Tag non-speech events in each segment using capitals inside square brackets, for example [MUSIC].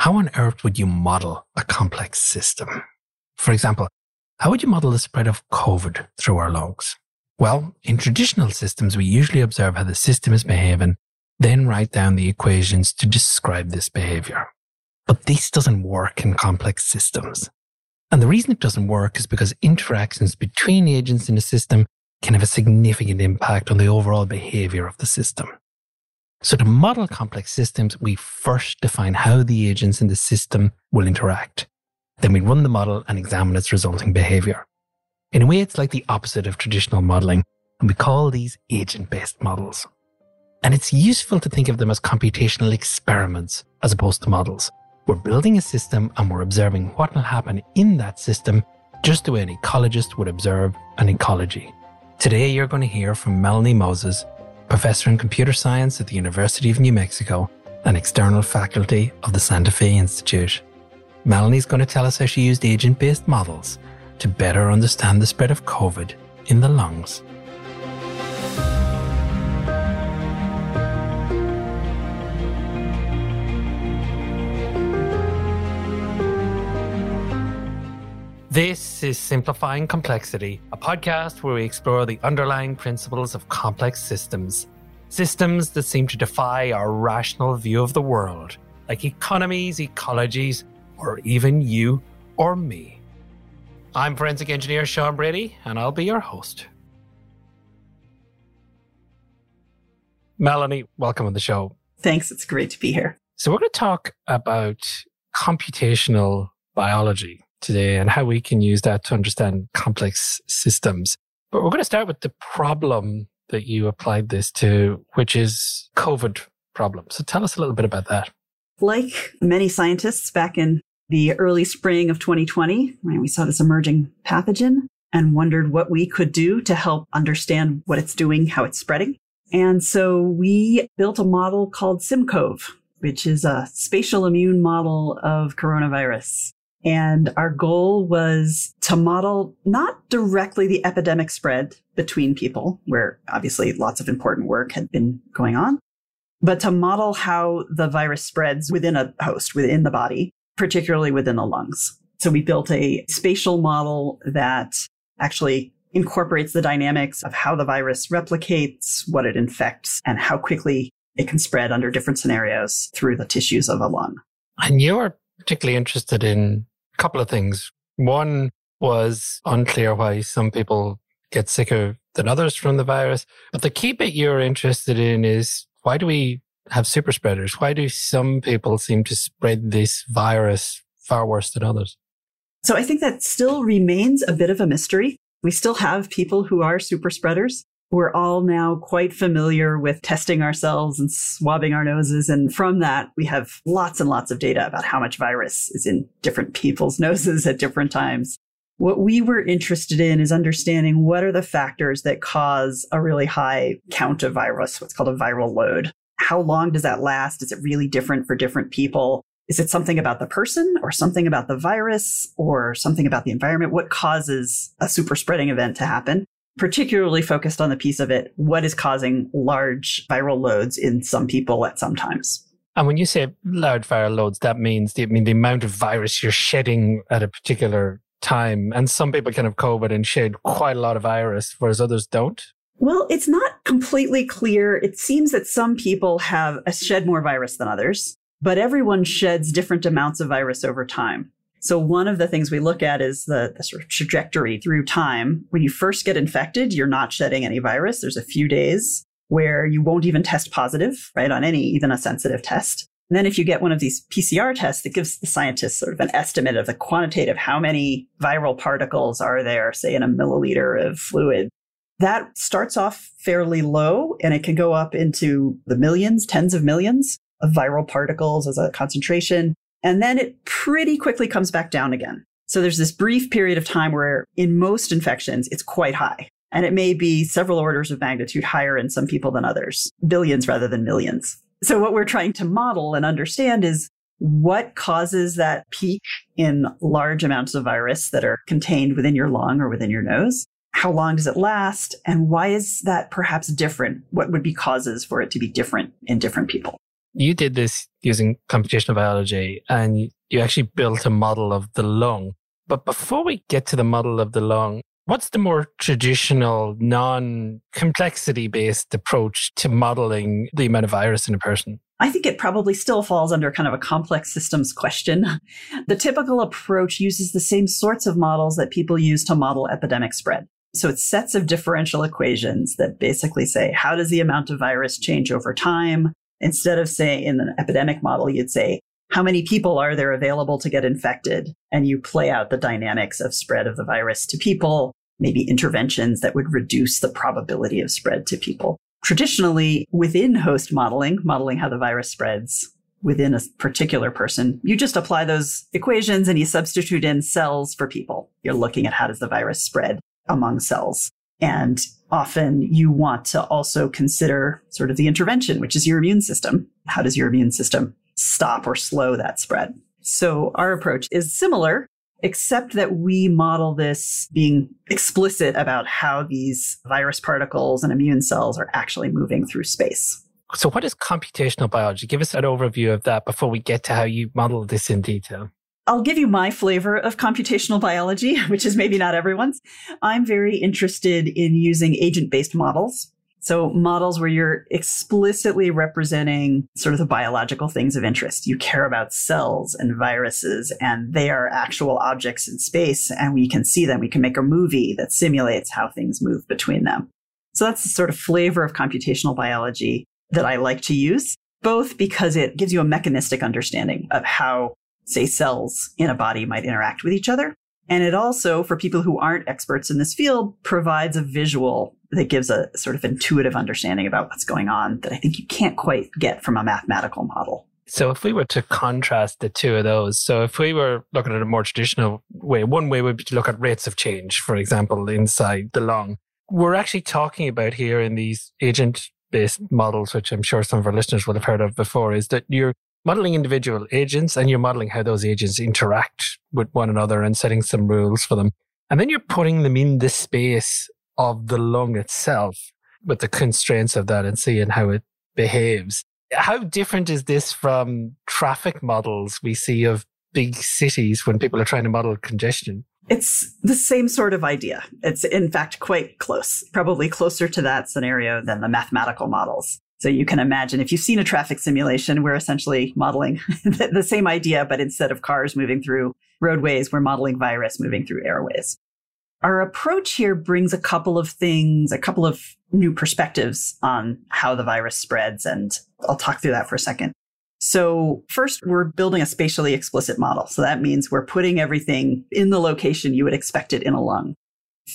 how on earth would you model a complex system? For example, how would you model the spread of COVID through our lungs? Well, in traditional systems, we usually observe how the system is behaving, then write down the equations to describe this behavior. But this doesn't work in complex systems. And the reason it doesn't work is because interactions between agents in a system can have a significant impact on the overall behavior of the system. So to model complex systems, we first define how the agents in the system will interact. Then we run the model and examine its resulting behavior. In a way, it's like the opposite of traditional modeling, and we call these agent based models. And it's useful to think of them as computational experiments as opposed to models. We're building a system and we're observing what will happen in that system just the way an ecologist would observe an ecology. Today, you're going to hear from Melanie Moses, professor in computer science at the University of New Mexico and external faculty of the Santa Fe Institute. Melanie's going to tell us how she used agent based models to better understand the spread of COVID in the lungs. This is Simplifying Complexity, a podcast where we explore the underlying principles of complex systems. Systems that seem to defy our rational view of the world, like economies, ecologies, or even you or me. I'm forensic engineer Sean Brady, and I'll be your host. Melanie, welcome on the show. Thanks. It's great to be here. So, we're going to talk about computational biology today and how we can use that to understand complex systems. But we're going to start with the problem that you applied this to, which is COVID problem. So, tell us a little bit about that. Like many scientists back in the early spring of 2020, right, we saw this emerging pathogen and wondered what we could do to help understand what it's doing, how it's spreading. And so we built a model called SimCoV, which is a spatial immune model of coronavirus. And our goal was to model not directly the epidemic spread between people, where obviously lots of important work had been going on, but to model how the virus spreads within a host, within the body, particularly within the lungs. So we built a spatial model that actually incorporates the dynamics of how the virus replicates, what it infects, and how quickly it can spread under different scenarios through the tissues of a lung. And you're particularly interested in couple of things. One was unclear why some people get sicker than others from the virus. But the key bit you're interested in is why do we have super spreaders? Why do some people seem to spread this virus far worse than others? So I think that still remains a bit of a mystery. We still have people who are super spreaders. We're all now quite familiar with testing ourselves and swabbing our noses. And from that, we have lots and lots of data about how much virus is in different people's [LAUGHS] noses at different times. What we were interested in is understanding what are the factors that cause a really high count of virus, what's called a viral load how long does that last? Is it really different for different people? Is it something about the person or something about the virus or something about the environment? What causes a super spreading event to happen? Particularly focused on the piece of it, what is causing large viral loads in some people at some times? And when you say large viral loads, that means the, I mean the amount of virus you're shedding at a particular time. And some people can have COVID and shed quite a lot of virus, whereas others don't. Well, it's not completely clear. It seems that some people have shed more virus than others, but everyone sheds different amounts of virus over time. So one of the things we look at is the, the, sort of trajectory through time. When you first get infected, you're not shedding any virus. There's a few days where you won't even test positive, right, on any, even a sensitive test. And then if you get one of these PCR tests, it gives the scientists sort of an estimate of the quantitative, how many viral particles are there, say in a milliliter of fluid that starts off fairly low and it can go up into the millions, tens of millions of viral particles as a concentration. And then it pretty quickly comes back down again. So there's this brief period of time where in most infections, it's quite high. And it may be several orders of magnitude higher in some people than others, billions rather than millions. So what we're trying to model and understand is what causes that peak in large amounts of virus that are contained within your lung or within your nose? How long does it last? And why is that perhaps different? What would be causes for it to be different in different people? You did this using computational biology and you actually built a model of the lung. But before we get to the model of the lung, what's the more traditional, non complexity based approach to modeling the amount of virus in a person? I think it probably still falls under kind of a complex systems question. [LAUGHS] The typical approach uses the same sorts of models that people use to model epidemic spread. So it's sets of differential equations that basically say, how does the amount of virus change over time? Instead of say in an epidemic model, you'd say, how many people are there available to get infected? And you play out the dynamics of spread of the virus to people, maybe interventions that would reduce the probability of spread to people. Traditionally, within host modeling, modeling how the virus spreads within a particular person, you just apply those equations and you substitute in cells for people. You're looking at how does the virus spread among cells. And often you want to also consider sort of the intervention, which is your immune system. How does your immune system stop or slow that spread? So our approach is similar, except that we model this being explicit about how these virus particles and immune cells are actually moving through space. So, what is computational biology? Give us an overview of that before we get to how you model this in detail. I'll give you my flavor of computational biology, [LAUGHS] which is maybe not everyone's. I'm very interested in using agent based models. So, models where you're explicitly representing sort of the biological things of interest. You care about cells and viruses, and they are actual objects in space, and we can see them. We can make a movie that simulates how things move between them. So, that's the sort of flavor of computational biology that I like to use, both because it gives you a mechanistic understanding of how say cells in a body might interact with each other. And it also, for people who aren't experts in this field, provides a visual that gives a sort of intuitive understanding about what's going on that I think you can't quite get from a mathematical model. So if we were to contrast the two of those, so if we were looking at a more traditional way, one way would be to look at rates of change, for example, inside the lung. We're actually talking about here in these agent based models, which I'm sure some of our listeners will have heard of before, is that you're modeling individual agents and you're modeling how those agents interact with one another and setting some rules for them. And then you're putting them in the space of the lung itself with the constraints of that and seeing how it behaves. How different is this from traffic models we see of big cities when people are trying to model congestion? It's the same sort of idea. It's in fact quite close, probably closer to that scenario than the mathematical models. So you can imagine if you've seen a traffic simulation, we're essentially modeling [LAUGHS] the same idea, but instead of cars moving through roadways, we're modeling virus moving through airways. Our approach here brings a couple of things, a couple of new perspectives on how the virus spreads. And I'll talk through that for a second. So first, we're building a spatially explicit model. So that means we're putting everything in the location you would expect it in a lung.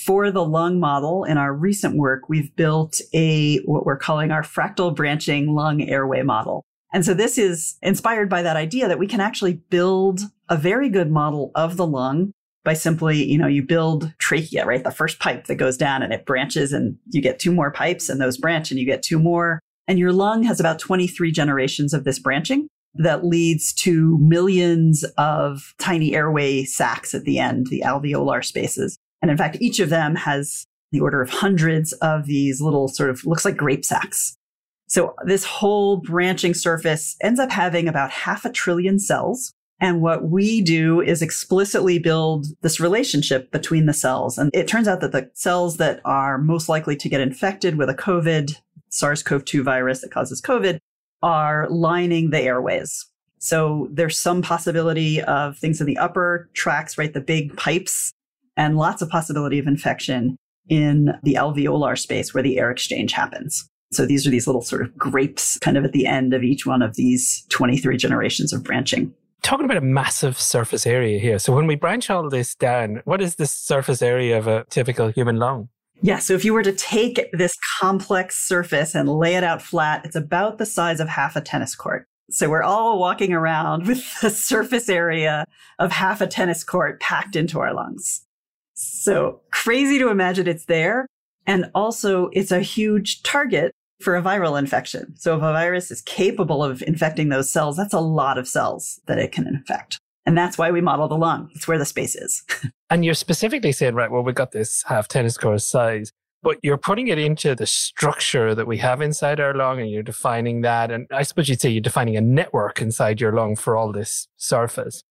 For the lung model in our recent work, we've built a, what we're calling our fractal branching lung airway model. And so this is inspired by that idea that we can actually build a very good model of the lung by simply, you know, you build trachea, right? The first pipe that goes down and it branches and you get two more pipes and those branch and you get two more. And your lung has about 23 generations of this branching that leads to millions of tiny airway sacs at the end, the alveolar spaces. And in fact, each of them has the order of hundreds of these little sort of looks like grape sacks. So this whole branching surface ends up having about half a trillion cells. And what we do is explicitly build this relationship between the cells. And it turns out that the cells that are most likely to get infected with a COVID, SARS CoV 2 virus that causes COVID, are lining the airways. So there's some possibility of things in the upper tracts, right? The big pipes and lots of possibility of infection in the alveolar space where the air exchange happens. So these are these little sort of grapes kind of at the end of each one of these 23 generations of branching. Talking about a massive surface area here. So when we branch all this down, what is the surface area of a typical human lung? Yeah, so if you were to take this complex surface and lay it out flat, it's about the size of half a tennis court. So we're all walking around [LAUGHS] with the surface area of half a tennis court packed into our lungs. So crazy to imagine it's there. And also it's a huge target for a viral infection. So if a virus is capable of infecting those cells, that's a lot of cells that it can infect. And that's why we model the lung. It's where the space is. [LAUGHS] and you're specifically saying, right, well, we've got this half tennis court size. but you're putting it into the structure that we have inside our lung and you're defining that. And I suppose you'd say you're defining a network inside your lung for all this surface.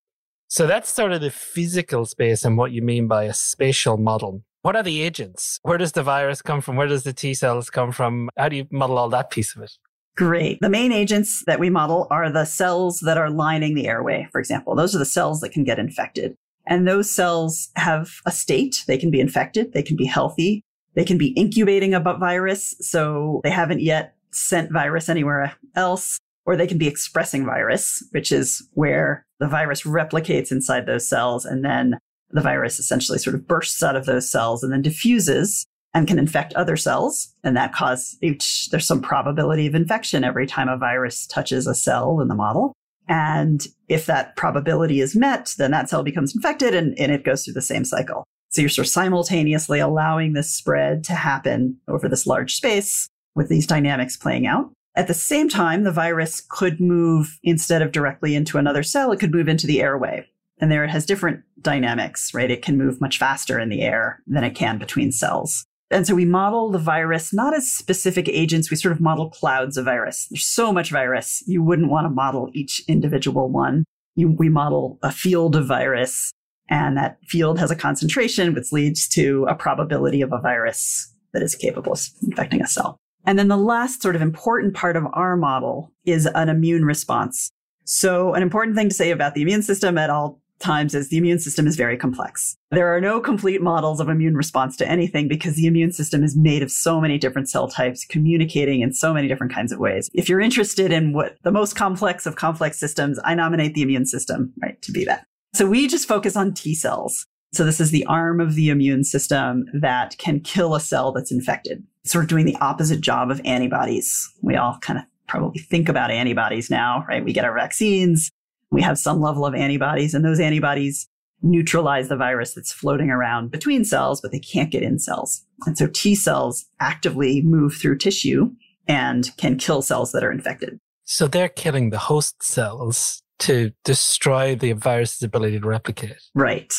So that's sort of the physical space and what you mean by a spatial model. What are the agents? Where does the virus come from? Where does the T cells come from? How do you model all that piece of it? Great. The main agents that we model are the cells that are lining the airway, for example. Those are the cells that can get infected. And those cells have a state. They can be infected. They can be healthy. They can be incubating a virus. So they haven't yet sent virus anywhere else, or they can be expressing virus, which is where the virus replicates inside those cells. And then the virus essentially sort of bursts out of those cells and then diffuses and can infect other cells. And that causes each, there's some probability of infection every time a virus touches a cell in the model. And if that probability is met, then that cell becomes infected and, and it goes through the same cycle. So you're sort of simultaneously allowing this spread to happen over this large space with these dynamics playing out. At the same time, the virus could move instead of directly into another cell, it could move into the airway. And there it has different dynamics, right? It can move much faster in the air than it can between cells. And so we model the virus not as specific agents, we sort of model clouds of virus. There's so much virus, you wouldn't want to model each individual one. You, we model a field of virus, and that field has a concentration, which leads to a probability of a virus that is capable of infecting a cell. And then the last sort of important part of our model is an immune response. So an important thing to say about the immune system at all times is the immune system is very complex. There are no complete models of immune response to anything because the immune system is made of so many different cell types communicating in so many different kinds of ways. If you're interested in what the most complex of complex systems, I nominate the immune system, right, to be that. So we just focus on T cells. So this is the arm of the immune system that can kill a cell that's infected. Sort of doing the opposite job of antibodies. We all kind of probably think about antibodies now, right? We get our vaccines we have some level of antibodies, and those antibodies neutralize the virus that's floating around between cells, but they can't get in cells. And so T cells actively move through tissue and can kill cells that are infected. So they're killing the host cells to destroy the virus's ability to replicate. Right.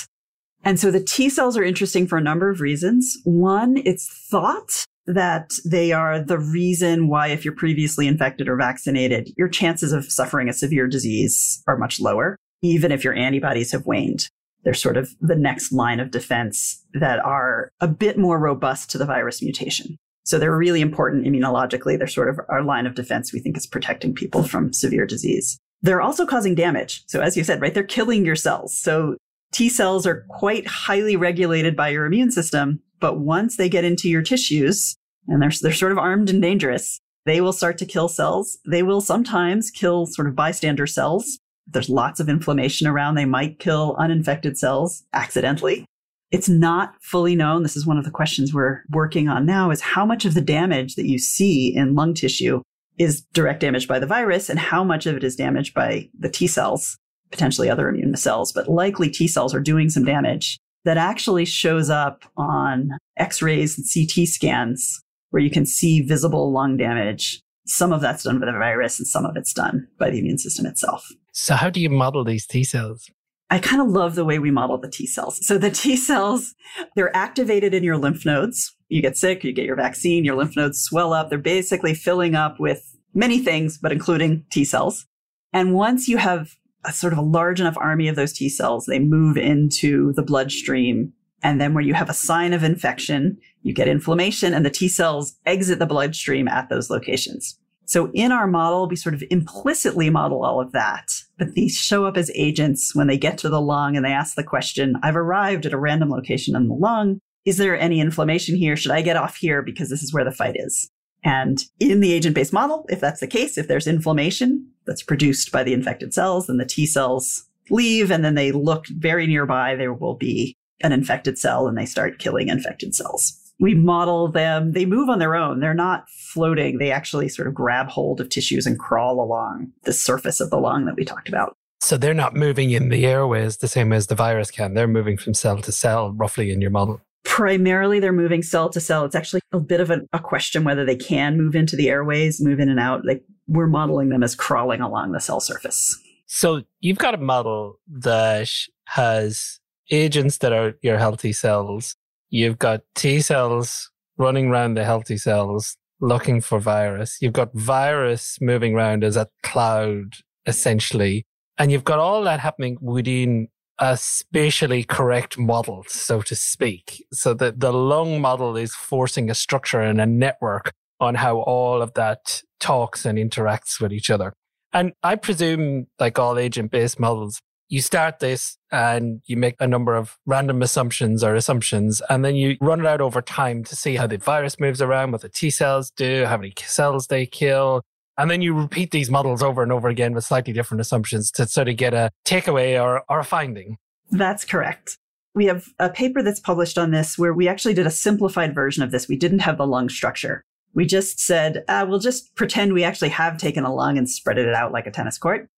And so the T cells are interesting for a number of reasons. One, it's thought that they are the reason why, if you're previously infected or vaccinated, your chances of suffering a severe disease are much lower, even if your antibodies have waned. They're sort of the next line of defense that are a bit more robust to the virus mutation. So they're really important immunologically. They're sort of our line of defense we think is protecting people from severe disease. They're also causing damage. So as you said, right, they're killing your cells. So T cells are quite highly regulated by your immune system but once they get into your tissues and they're, they're sort of armed and dangerous, they will start to kill cells. They will sometimes kill sort of bystander cells. If there's lots of inflammation around, they might kill uninfected cells accidentally. It's not fully known. This is one of the questions we're working on now is how much of the damage that you see in lung tissue is direct damage by the virus and how much of it is damaged by the T cells, potentially other immune cells, but likely T cells are doing some damage that actually shows up on x-rays and CT scans where you can see visible lung damage. Some of that's done by the virus and some of it's done by the immune system itself. So how do you model these T cells? I kind of love the way we model the T cells. So the [LAUGHS] T cells, they're activated in your lymph nodes. You get sick, you get your vaccine, your lymph nodes swell up. They're basically filling up with many things, but including T cells. And once you have a sort of a large enough army of those T cells, they move into the bloodstream. And then where you have a sign of infection, you get inflammation and the T cells exit the bloodstream at those locations. So in our model, we sort of implicitly model all of that, but these show up as agents when they get to the lung and they ask the question, I've arrived at a random location in the lung. Is there any inflammation here? Should I get off here because this is where the fight is? And in the agent based model, if that's the case, if there's inflammation that's produced by the infected cells, then the T cells leave and then they look very nearby. There will be an infected cell and they start killing infected cells. We model them. They move on their own. They're not floating. They actually sort of grab hold of tissues and crawl along the surface of the lung that we talked about. So they're not moving in the airways the same as the virus can. They're moving from cell to cell, roughly in your model primarily they're moving cell to cell. It's actually a bit of a, a, question whether they can move into the airways, move in and out. Like we're modeling them as crawling along the cell surface. So you've got a model that has agents that are your healthy cells. You've got T cells running around the healthy cells looking for virus. You've got virus moving around as a cloud, essentially. And you've got all that happening within a spatially correct model, so to speak. So that the lung model is forcing a structure and a network on how all of that talks and interacts with each other. And I presume, like all agent based models, you start this and you make a number of random assumptions or assumptions, and then you run it out over time to see how the virus moves around, what the T cells do, how many cells they kill. And then you repeat these models over and over again with slightly different assumptions to sort of get a takeaway or, or a finding. That's correct. We have a paper that's published on this where we actually did a simplified version of this. We didn't have the lung structure. We just said, uh, we'll just pretend we actually have taken a lung and spread it out like a tennis court.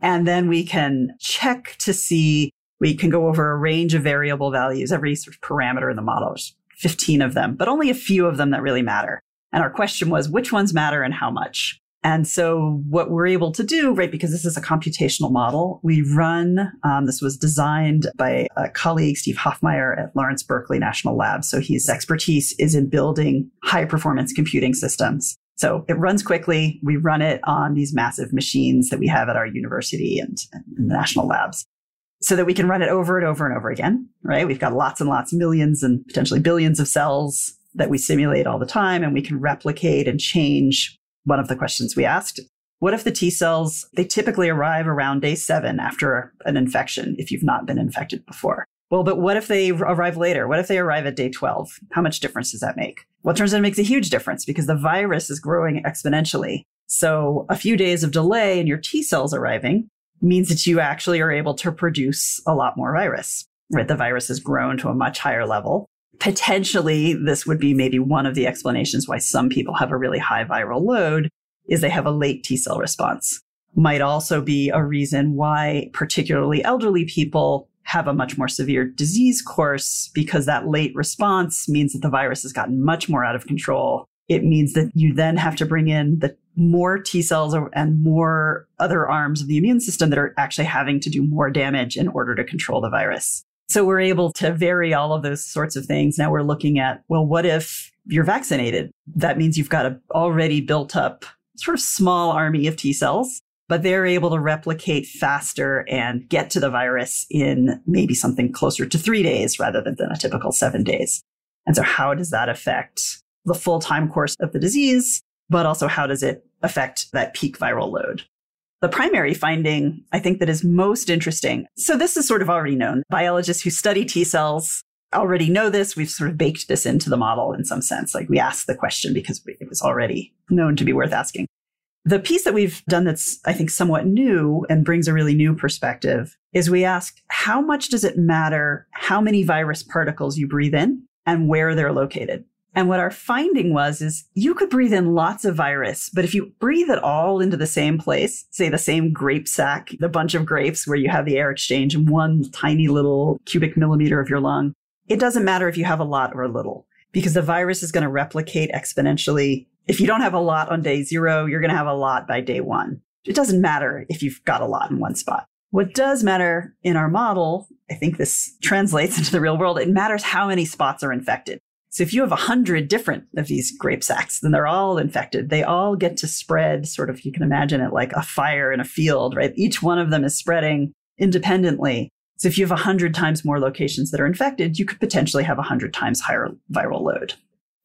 And then we can check to see, we can go over a range of variable values, every sort of parameter in the model. There's 15 of them, but only a few of them that really matter. And our question was, which ones matter and how much? And so what we're able to do, right, because this is a computational model, we run, um, this was designed by a colleague, Steve Hofmeyr at Lawrence Berkeley National Lab. So his expertise is in building high performance computing systems. So it runs quickly. We run it on these massive machines that we have at our university and, and national labs so that we can run it over and over and over again, right? We've got lots and lots, millions and potentially billions of cells that we simulate all the time and we can replicate and change one of the questions we asked. What if the T cells, they typically arrive around day seven after an infection if you've not been infected before? Well, but what if they arrive later? What if they arrive at day 12? How much difference does that make? Well, turns out it makes a huge difference because the virus is growing exponentially. So a few days of delay in your T cells arriving means that you actually are able to produce a lot more virus, right? The virus has grown to a much higher level. Potentially, this would be maybe one of the explanations why some people have a really high viral load is they have a late T cell response. Might also be a reason why particularly elderly people have a much more severe disease course because that late response means that the virus has gotten much more out of control. It means that you then have to bring in the more T cells and more other arms of the immune system that are actually having to do more damage in order to control the virus. So we're able to vary all of those sorts of things. Now we're looking at, well, what if you're vaccinated? That means you've got a already built up sort of small army of T cells but they're able to replicate faster and get to the virus in maybe something closer to three days rather than, than a typical seven days. And so, how does that affect the full time course of the disease? But also, how does it affect that peak viral load? The primary finding, I think, that is most interesting. So, this is sort of already known. Biologists who study T cells already know this. We've sort of baked this into the model in some sense. Like we asked the question because it was already known to be worth asking. The piece that we've done that's, I think, somewhat new and brings a really new perspective is we ask how much does it matter how many virus particles you breathe in and where they're located? And what our finding was is you could breathe in lots of virus, but if you breathe it all into the same place, say the same grape sac, the bunch of grapes where you have the air exchange in one tiny little cubic millimeter of your lung, it doesn't matter if you have a lot or a little because the virus is going to replicate exponentially if you don't have a lot on day zero, you're going to have a lot by day one. It doesn't matter if you've got a lot in one spot. What does matter in our model, I think this translates [LAUGHS] into the real world, it matters how many spots are infected. So if you have a hundred different of these grape sacs, then they're all infected. They all get to spread sort of, you can imagine it like a fire in a field, right? Each one of them is spreading independently. So if you have a hundred times more locations that are infected, you could potentially have a hundred times higher viral load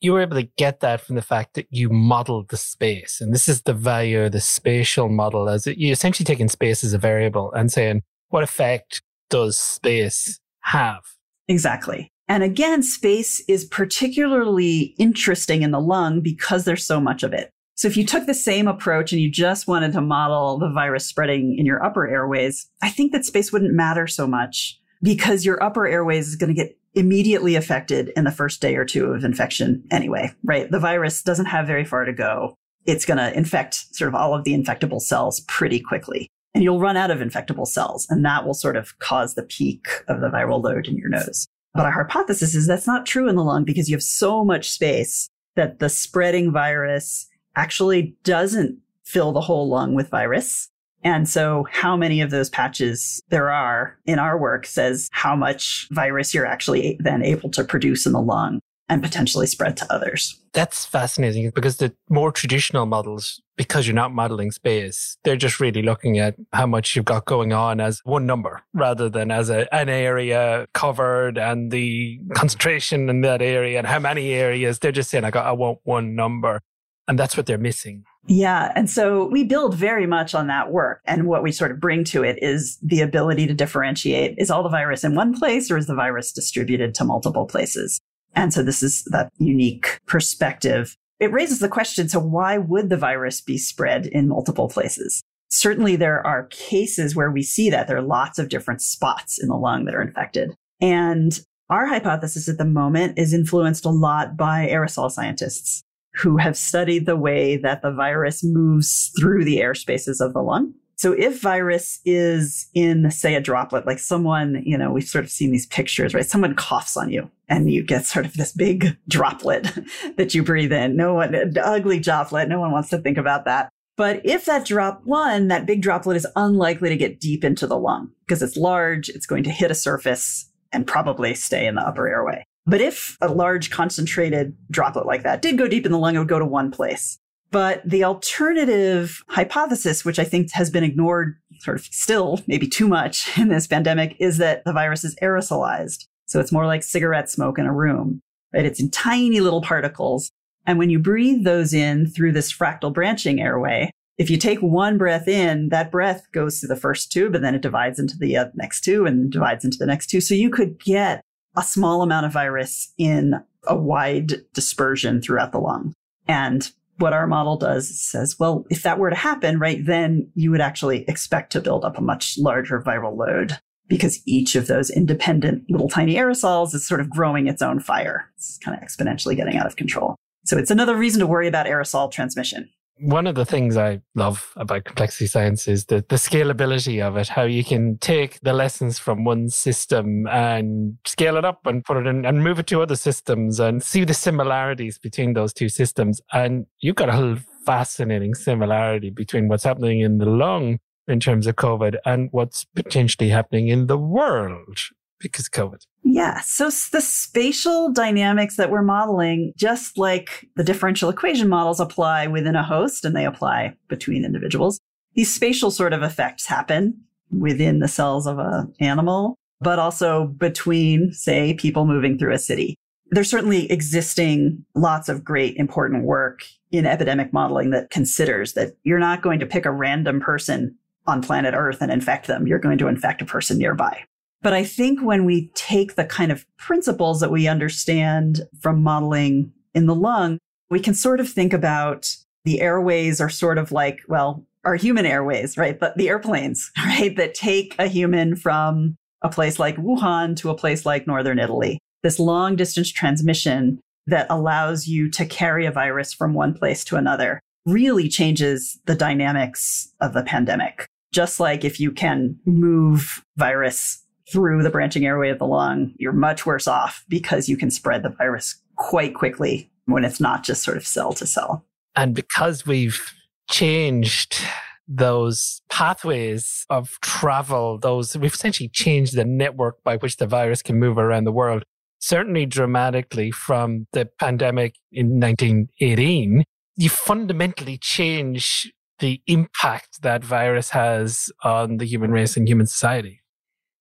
you were able to get that from the fact that you modeled the space. And this is the value of the spatial model as it, you essentially taking space as a variable and saying, what effect does space have? Exactly. And again, space is particularly interesting in the lung because there's so much of it. So if you took the same approach and you just wanted to model the virus spreading in your upper airways, I think that space wouldn't matter so much because your upper airways is going to get immediately affected in the first day or two of infection anyway, right? The virus doesn't have very far to go. It's going to infect sort of all of the infectable cells pretty quickly. And you'll run out of infectable cells, and that will sort of cause the peak of the viral load in your nose. But our hypothesis is that's not true in the lung because you have so much space that the spreading virus actually doesn't fill the whole lung with virus. And so how many of those patches there are in our work says how much virus you're actually then able to produce in the lung. And potentially spread to others. That's fascinating because the more traditional models, because you're not modeling space, they're just really looking at how much you've got going on as one number rather than as a, an area covered and the concentration in that area and how many areas. They're just saying, I got, I want one number. And that's what they're missing. Yeah. And so we build very much on that work. And what we sort of bring to it is the ability to differentiate is all the virus in one place or is the virus distributed to multiple places? And so this is that unique perspective. It raises the question so, why would the virus be spread in multiple places? Certainly, there are cases where we see that. There are lots of different spots in the lung that are infected. And our hypothesis at the moment is influenced a lot by aerosol scientists who have studied the way that the virus moves through the air spaces of the lung. So if virus is in, say, a droplet, like someone, you know, we've sort of seen these pictures, right? Someone coughs on you and you get sort of this big droplet [LAUGHS] that you breathe in. No one, ugly droplet. No one wants to think about that. But if that drop one, that big droplet is unlikely to get deep into the lung because it's large, it's going to hit a surface and probably stay in the upper airway. But if a large concentrated droplet like that did go deep in the lung, it would go to one place. But the alternative hypothesis, which I think has been ignored sort of still, maybe too much [LAUGHS] in this pandemic, is that the virus is aerosolized. So it's more like cigarette smoke in a room, right? It's in tiny little particles. And when you breathe those in through this fractal branching airway, if you take one breath in, that breath goes through the first tube and then it divides into the uh, next two and divides into the next two. So you could get a small amount of virus in a wide dispersion throughout the lung. And what our model does is says, well, if that were to happen, right, then you would actually expect to build up a much larger viral load because each of those independent little tiny aerosols is sort of growing its own fire. It's kind of exponentially getting out of control. So it's another reason to worry about aerosol transmission one of the things I love about complexity science is the, the scalability of it, how you can take the lessons from one system and scale it up and put it in and move it to other systems and see the similarities between those two systems. And you've got a whole fascinating similarity between what's happening in the lung in terms of COVID and what's potentially happening in the world because COVID. Yeah. So the spatial dynamics that we're modeling, just like the differential equation models apply within a host and they apply between individuals, these spatial sort of effects happen within the cells of an animal, but also between, say, people moving through a city. There's certainly existing lots of great important work in epidemic modeling that considers that you're not going to pick a random person on planet Earth and infect them. You're going to infect a person nearby. But I think when we take the kind of principles that we understand from modeling in the lung, we can sort of think about the airways are sort of like, well, our human airways, right? But the airplanes, [LAUGHS] right? That take a human from a place like Wuhan to a place like Northern Italy. This long distance transmission that allows you to carry a virus from one place to another really changes the dynamics of the pandemic. Just like if you can move virus through the branching airway of the lung, you're much worse off because you can spread the virus quite quickly when it's not just sort of cell to cell. And because we've changed those pathways of travel, those we've essentially changed the network by which the virus can move around the world, certainly dramatically from the pandemic in 1918, you fundamentally change the impact that virus has on the human race and human society.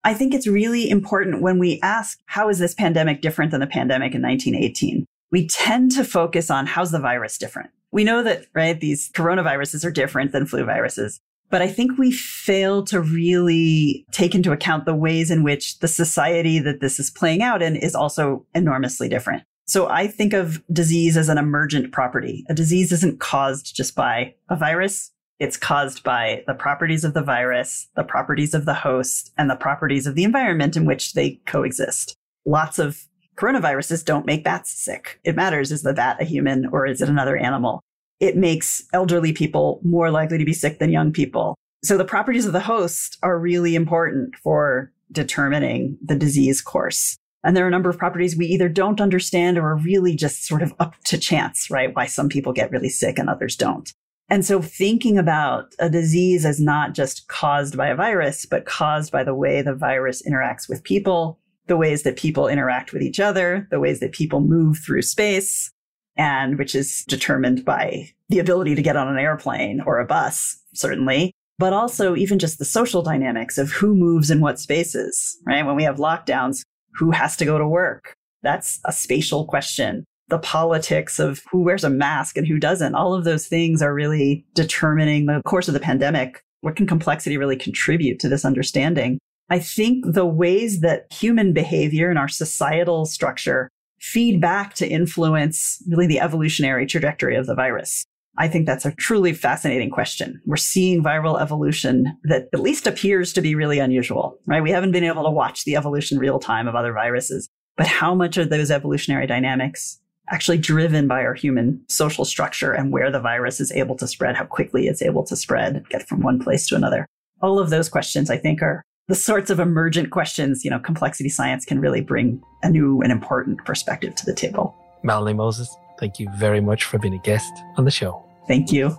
I think it's really important when we ask, how is this pandemic different than the pandemic in 1918? We tend to focus on how's the virus different. We know that, right, these coronaviruses are different than flu viruses. But I think we fail to really take into account the ways in which the society that this is playing out in is also enormously different. So I think of disease as an emergent property. A disease isn't caused just by a virus. It's caused by the properties of the virus, the properties of the host, and the properties of the environment in which they coexist. Lots of coronaviruses don't make bats sick. It matters is the bat a human or is it another animal? It makes elderly people more likely to be sick than young people. So the properties of the host are really important for determining the disease course. And there are a number of properties we either don't understand or are really just sort of up to chance, right? Why some people get really sick and others don't. And so thinking about a disease as not just caused by a virus, but caused by the way the virus interacts with people the ways that people interact with each other, the ways that people move through space, and which is determined by the ability to get on an airplane or a bus, certainly, but also even just the social dynamics of who moves in what spaces, right? When we have lockdowns, who has to go to work? That's a spatial question. The politics of who wears a mask and who doesn't, all of those things are really determining the course of the pandemic. What can complexity really contribute to this understanding? I think the ways that human behavior and our societal structure feed back to influence really the evolutionary trajectory of the virus. I think that's a truly fascinating question. We're seeing viral evolution that at least appears to be really unusual, right? We haven't been able to watch the evolution real time of other viruses, but how much are those evolutionary dynamics actually driven by our human social structure and where the virus is able to spread, how quickly it's able to spread, get from one place to another? All of those questions, I think, are the sorts of emergent questions, you know, complexity science can really bring a new and important perspective to the table. Melanie Moses, thank you very much for being a guest on the show. Thank you.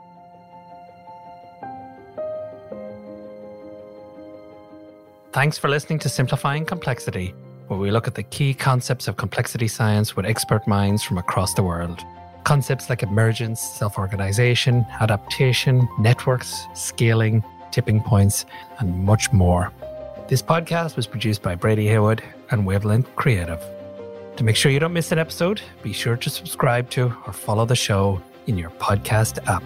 Thanks for listening to Simplifying Complexity, where we look at the key concepts of complexity science with expert minds from across the world. Concepts like emergence, self organization, adaptation, networks, scaling, tipping points, and much more. This podcast was produced by Brady Heywood and Wavelength Creative. To make sure you don't miss an episode, be sure to subscribe to or follow the show in your podcast app.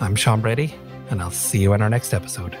I'm Sean Brady, and I'll see you in our next episode.